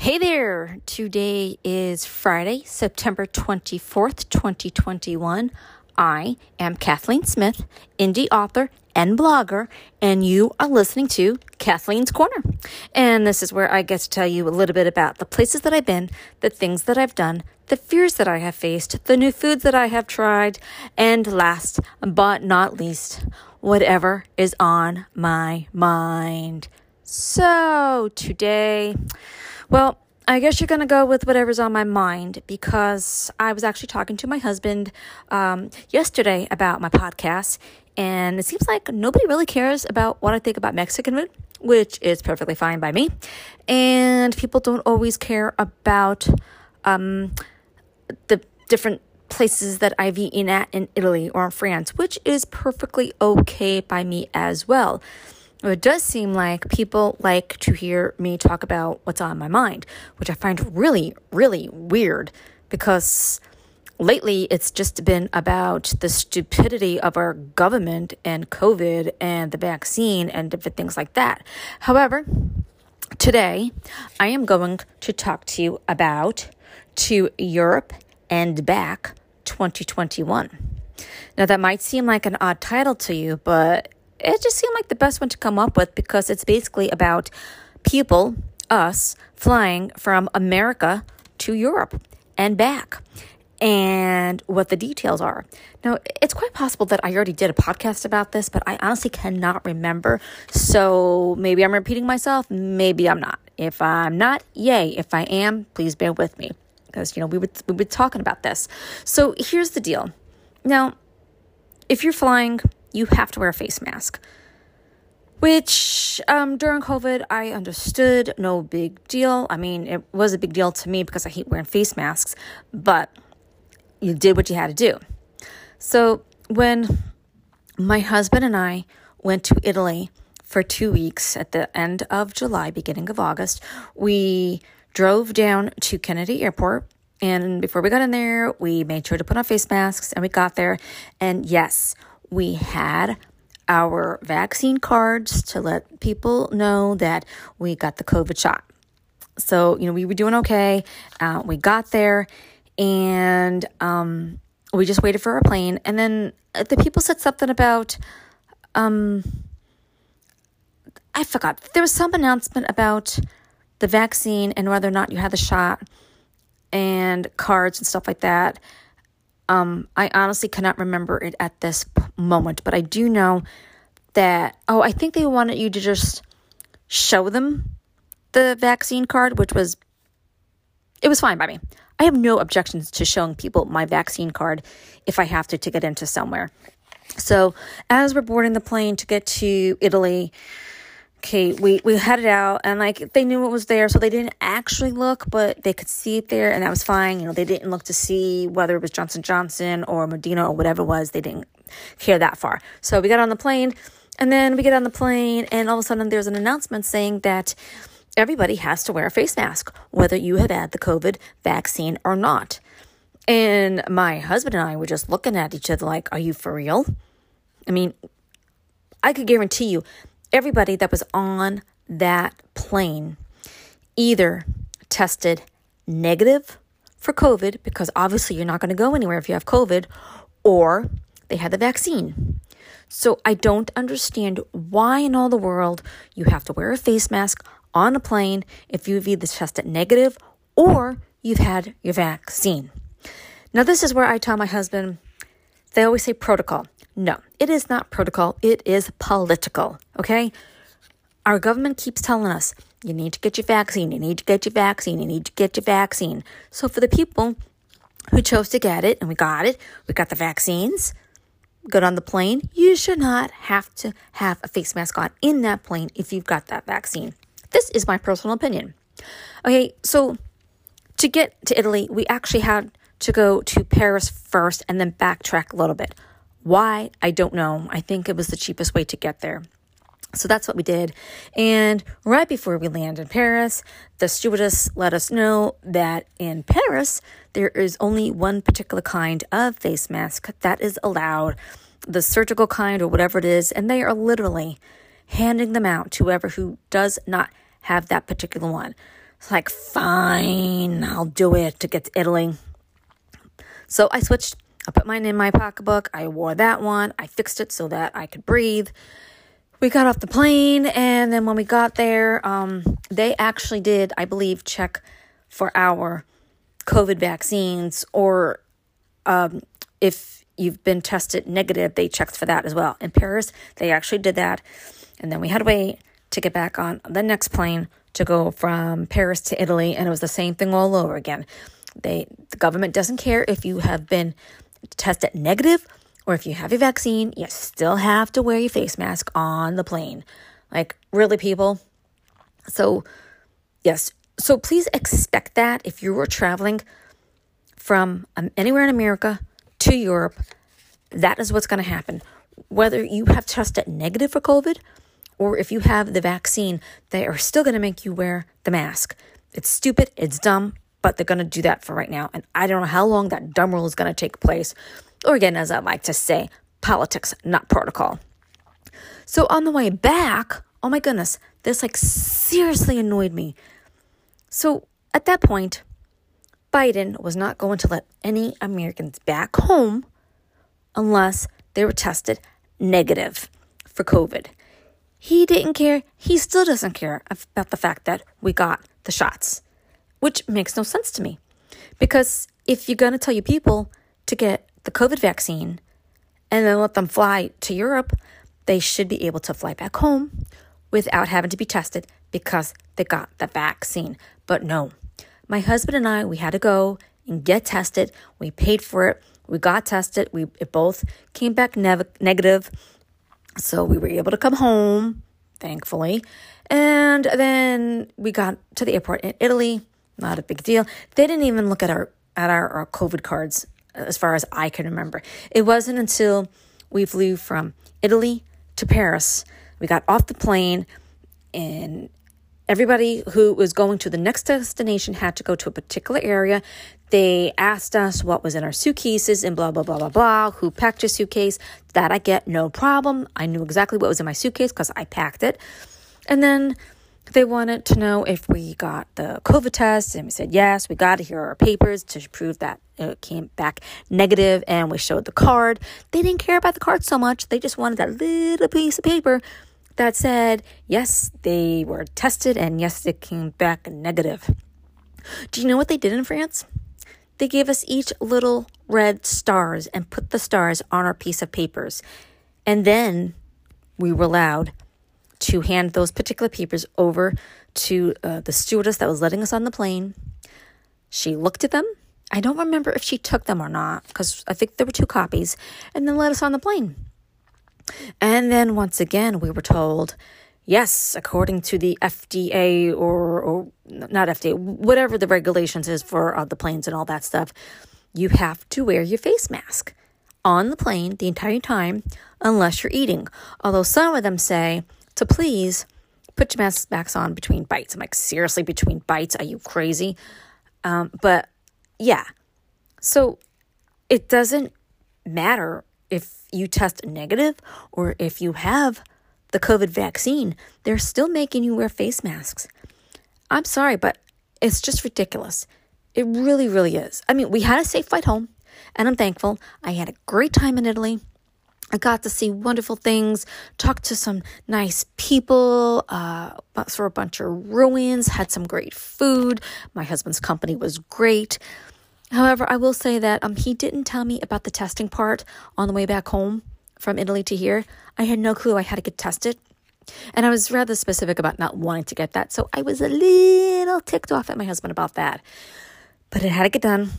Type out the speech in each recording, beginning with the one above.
Hey there! Today is Friday, September 24th, 2021. I am Kathleen Smith, indie author and blogger, and you are listening to Kathleen's Corner. And this is where I get to tell you a little bit about the places that I've been, the things that I've done, the fears that I have faced, the new foods that I have tried, and last but not least, whatever is on my mind. So today, well, I guess you're going to go with whatever's on my mind because I was actually talking to my husband um, yesterday about my podcast, and it seems like nobody really cares about what I think about Mexican food, which is perfectly fine by me. And people don't always care about um, the different places that I've eaten at in Italy or in France, which is perfectly okay by me as well. It does seem like people like to hear me talk about what's on my mind, which I find really, really weird because lately it's just been about the stupidity of our government and COVID and the vaccine and different things like that. However, today I am going to talk to you about to Europe and back 2021. Now that might seem like an odd title to you, but it just seemed like the best one to come up with because it's basically about people, us, flying from America to Europe and back and what the details are. Now, it's quite possible that I already did a podcast about this, but I honestly cannot remember. So maybe I'm repeating myself, maybe I'm not. If I'm not, yay. If I am, please bear with me because you know we would we were talking about this. So here's the deal. Now, if you're flying you have to wear a face mask. Which um, during COVID, I understood, no big deal. I mean, it was a big deal to me because I hate wearing face masks, but you did what you had to do. So when my husband and I went to Italy for two weeks at the end of July, beginning of August, we drove down to Kennedy Airport. And before we got in there, we made sure to put on face masks and we got there. And yes, we had our vaccine cards to let people know that we got the COVID shot. So, you know, we were doing okay. Uh, we got there and um, we just waited for our plane. And then the people said something about, um, I forgot. There was some announcement about the vaccine and whether or not you had the shot and cards and stuff like that. Um, I honestly cannot remember it at this moment, but I do know that, oh, I think they wanted you to just show them the vaccine card, which was, it was fine by me. I have no objections to showing people my vaccine card if I have to to get into somewhere. So, as we're boarding the plane to get to Italy, okay, we, we headed out and like they knew it was there, so they didn't actually look, but they could see it there and that was fine. You know, they didn't look to see whether it was Johnson Johnson or Moderna or whatever it was. They didn't care that far. So we got on the plane and then we get on the plane and all of a sudden there's an announcement saying that everybody has to wear a face mask, whether you have had the COVID vaccine or not. And my husband and I were just looking at each other like, are you for real? I mean, I could guarantee you everybody that was on that plane either tested negative for COVID, because obviously you're not going to go anywhere if you have COVID, or they had the vaccine. So I don't understand why in all the world you have to wear a face mask on a plane if you've either tested negative or you've had your vaccine. Now, this is where I tell my husband, they always say protocol. No, it is not protocol, it is political, okay? Our government keeps telling us, you need to get your vaccine, you need to get your vaccine, you need to get your vaccine. So for the people who chose to get it, and we got it, we got the vaccines, got on the plane, you should not have to have a face mask on in that plane if you've got that vaccine. This is my personal opinion. Okay, so to get to Italy, we actually had to go to Paris first and then backtrack a little bit. Why? I don't know. I think it was the cheapest way to get there. So that's what we did. And right before we land in Paris, the stewardess let us know that in Paris, there is only one particular kind of face mask that is allowed, the surgical kind or whatever it is, and they are literally handing them out to whoever who does not have that particular one. It's like, fine, I'll do it to get to Italy. So I switched. I put mine in my pocketbook. I wore that one. I fixed it so that I could breathe. We got off the plane, and then when we got there, um, they actually did, I believe, check for our COVID vaccines, or um, if you've been tested negative, they checked for that as well. In Paris, they actually did that. And then we had to wait to get back on the next plane to go from Paris to Italy, and it was the same thing all over again. They the government doesn't care if you have been tested negative or if you have a vaccine, you still have to wear your face mask on the plane. Like really people. So yes, so please expect that if you were traveling from um, anywhere in America to Europe, that is what's going to happen. Whether you have tested negative for COVID or if you have the vaccine, they are still going to make you wear the mask. It's stupid, it's dumb, but they're going to do that for right now. And I don't know how long that dumb rule is going to take place. Or again, as I like to say, politics, not protocol. So on the way back, oh my goodness, this like seriously annoyed me. So at that point, Biden was not going to let any Americans back home unless they were tested negative for COVID. He didn't care. He still doesn't care about the fact that we got the shots which makes no sense to me. Because if you're going to tell your people to get the COVID vaccine and then let them fly to Europe, they should be able to fly back home without having to be tested because they got the vaccine. But no, my husband and I, we had to go and get tested. We paid for it. We got tested. We both came back ne- negative. So we were able to come home, thankfully. And then we got to the airport in Italy not a big deal. They didn't even look at our at our, our COVID cards as far as I can remember. It wasn't until we flew from Italy to Paris, we got off the plane, and everybody who was going to the next destination had to go to a particular area. They asked us what was in our suitcases and blah, blah, blah, blah, blah. Who packed your suitcase? That I get no problem. I knew exactly what was in my suitcase because I packed it. And then they wanted to know if we got the COVID test, and we said yes. We got it. Here are our papers to prove that it came back negative, and we showed the card. They didn't care about the card so much. They just wanted that little piece of paper that said yes, they were tested, and yes, it came back negative. Do you know what they did in France? They gave us each little red stars and put the stars on our piece of papers. And then we were allowed to hand those particular papers over to uh, the stewardess that was letting us on the plane. She looked at them. I don't remember if she took them or not because I think there were two copies, and then let us on the plane. And then once again, we were told, yes, according to the FDA or, or not FDA, whatever the regulations is for uh, the planes and all that stuff, you have to wear your face mask on the plane the entire time unless you're eating. Although some of them say to please put your masks back on between bites. I'm like, seriously, between bites? Are you crazy? Um, but yeah, so it doesn't matter if you test negative or if you have the COVID vaccine, they're still making you wear face masks. I'm sorry, but it's just ridiculous. It really, really is. I mean, we had a safe flight home, and I'm thankful. I had a great time in Italy. I got to see wonderful things, talked to some nice people, uh, saw a bunch of ruins, had some great food. My husband's company was great. However, I will say that um, he didn't tell me about the testing part on the way back home from Italy to here. I had no clue I had to get tested. And I was rather specific about not wanting to get that. So I was a little ticked off at my husband about that. But it had to get done.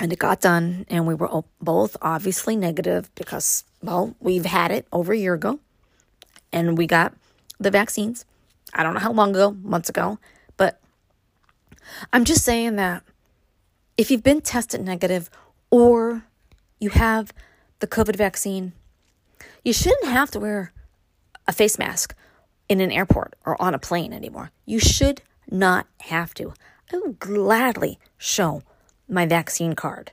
And it got done. And we were both obviously negative because well, we've had it over a year ago and we got the vaccines. I don't know how long ago, months ago, but I'm just saying that if you've been tested negative or you have the COVID vaccine, you shouldn't have to wear a face mask in an airport or on a plane anymore. You should not have to. I would gladly show my vaccine card.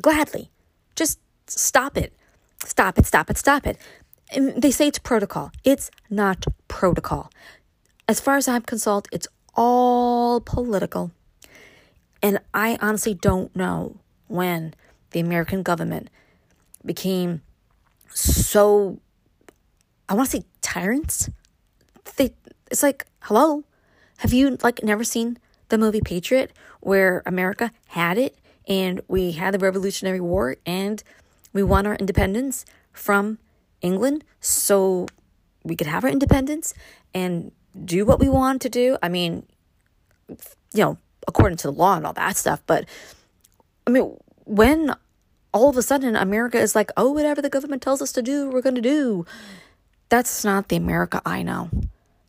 Gladly. Just stop it. Stop it, stop it, stop it. And they say it's protocol. It's not protocol. As far as I'm concerned, it's all political. And I honestly don't know when the American government became so I want to say tyrants. They it's like, hello, have you like never seen the movie Patriot where America had it and we had the Revolutionary War and we won our independence from England so we could have our independence and do what we want to do. I mean, you know, according to the law and all that stuff, but I mean, when all of a sudden America is like, oh, whatever the government tells us to do, we're going to do. That's not the America I know.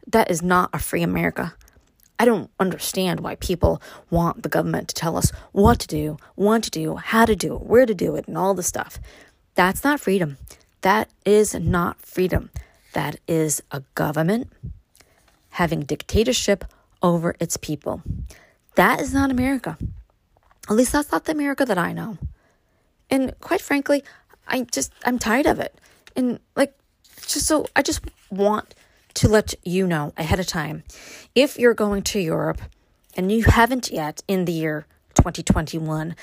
That is not a free America. I don't understand why people want the government to tell us what to do, when to do, how to do it, where to do it, and all this stuff. That's not freedom. That is not freedom. That is a government having dictatorship over its people. That is not America. At least that's not the America that I know. And quite frankly, I just, I'm tired of it. And like, just so, I just want to let you know ahead of time if you're going to Europe and you haven't yet in the year 2021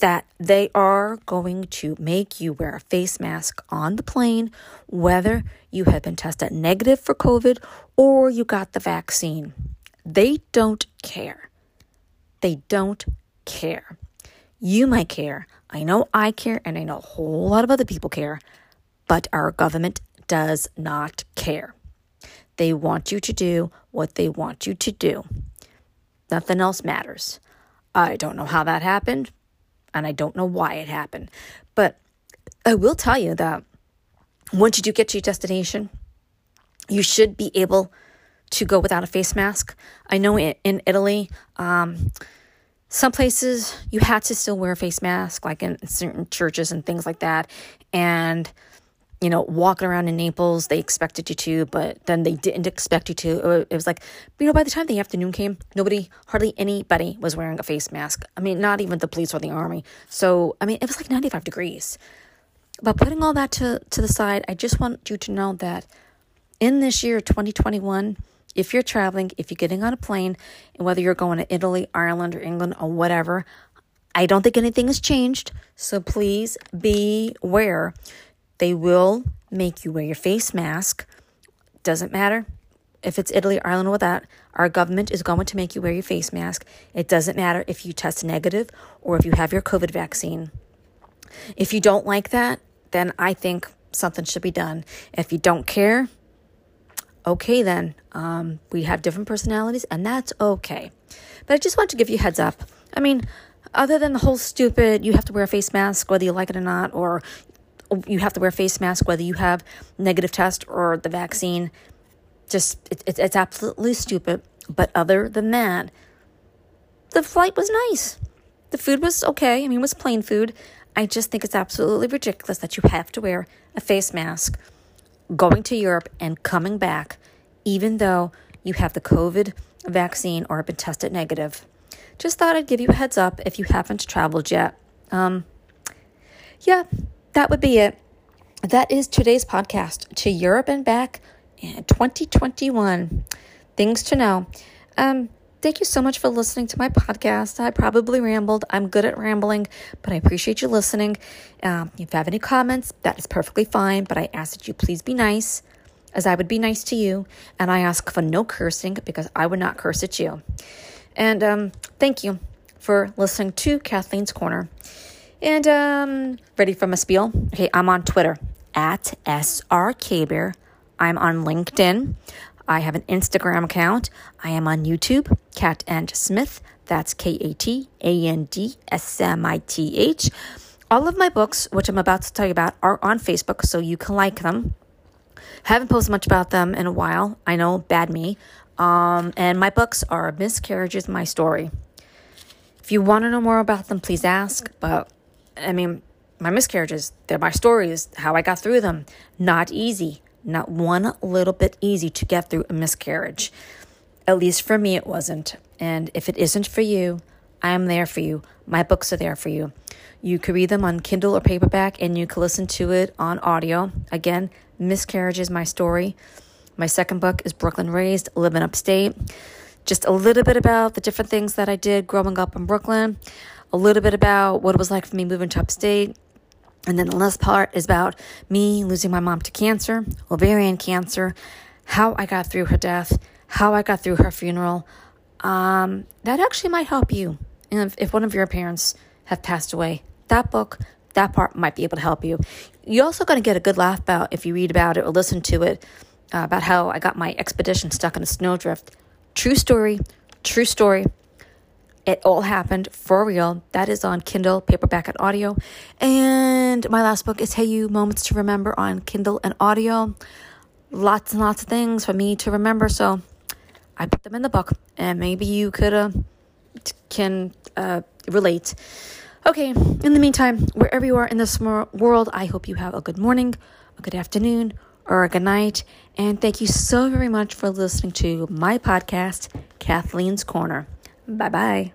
that they are going to make you wear a face mask on the plane, whether you have been tested negative for COVID or you got the vaccine. They don't care. They don't care. You might care. I know I care, and I know a whole lot of other people care, but our government does not care. They want you to do what they want you to do. Nothing else matters. I don't know how that happened and I don't know why it happened. But I will tell you that once you do get to your destination, you should be able to go without a face mask. I know in, Italy, um, some places you had to still wear a face mask, like in certain churches and things like that. And you know, walking around in Naples, they expected you to, but then they didn't expect you to. It was like, you know, by the time the afternoon came, nobody, hardly anybody was wearing a face mask. I mean, not even the police or the army. So, I mean, it was like 95 degrees. But putting all that to, to the side, I just want you to know that in this year, 2021, if you're traveling, if you're getting on a plane, and whether you're going to Italy, Ireland, or England, or whatever, I don't think anything has changed. So please beware they will make you wear your face mask. Doesn't matter if it's Italy, Ireland, or that. Our government is going to make you wear your face mask. It doesn't matter if you test negative or if you have your COVID vaccine. If you don't like that, then I think something should be done. If you don't care, okay, then um, we have different personalities, and that's okay. But I just want to give you heads up. I mean, other than the whole stupid, you have to wear a face mask whether you like it or not, or you have to wear face mask whether you have negative test or the vaccine. Just it, it, it's absolutely stupid. But other than that, the flight was nice. The food was okay. I mean, it was plain food. I just think it's absolutely ridiculous that you have to wear a face mask going to Europe and coming back, even though you have the COVID vaccine or have been tested negative. Just thought I'd give you a heads up if you haven't traveled yet. Um, yeah, that would be it. That is today's podcast to Europe and back in 2021. Things to know. Um, thank you so much for listening to my podcast. I probably rambled. I'm good at rambling, but I appreciate you listening. Um, if you have any comments, that is perfectly fine, but I ask that you please be nice, as I would be nice to you. And I ask for no cursing because I would not curse at you. And um, thank you for listening to Kathleen's Corner. And um, ready for my spiel? Okay, I'm on Twitter at SRKbear. I'm on LinkedIn. I have an Instagram account. I am on YouTube, Kat and Smith. That's K A T A N D S M I T H. All of my books, which I'm about to tell you about, are on Facebook, so you can like them. Haven't posted much about them in a while. I know, bad me. Um, and my books are Miscarriages My Story. If you want to know more about them, please ask. But I mean, my miscarriages, they're my stories, how I got through them. Not easy, not one little bit easy to get through a miscarriage. At least for me, it wasn't. And if it isn't for you, I am there for you. My books are there for you. You can read them on Kindle or paperback, and you can listen to it on audio. Again, Miscarriage is my story. My second book is Brooklyn Raised, Living Upstate. just a little bit about the different things that I did growing up in Brooklyn, a little bit about what it was like for me moving to upstate. And then the last part is about me losing my mom to cancer, ovarian cancer, how I got through her death, how I got through her funeral. Um, that actually might help you. And if, if one of your parents have passed away, that book, that part might be able to help you. You're also going to get a good laugh about if you read about it or listen to it uh, about how I got my expedition stuck in a snowdrift. True story, true story. It all happened for real. That is on Kindle, paperback, and audio. And my last book is Hey You Moments to Remember on Kindle and audio. Lots and lots of things for me to remember. So I put them in the book, and maybe you could uh, can uh, relate. Okay, in the meantime, wherever you are in this world, I hope you have a good morning, a good afternoon, or a good night. And thank you so very much for listening to my podcast, Kathleen's Corner. Bye bye.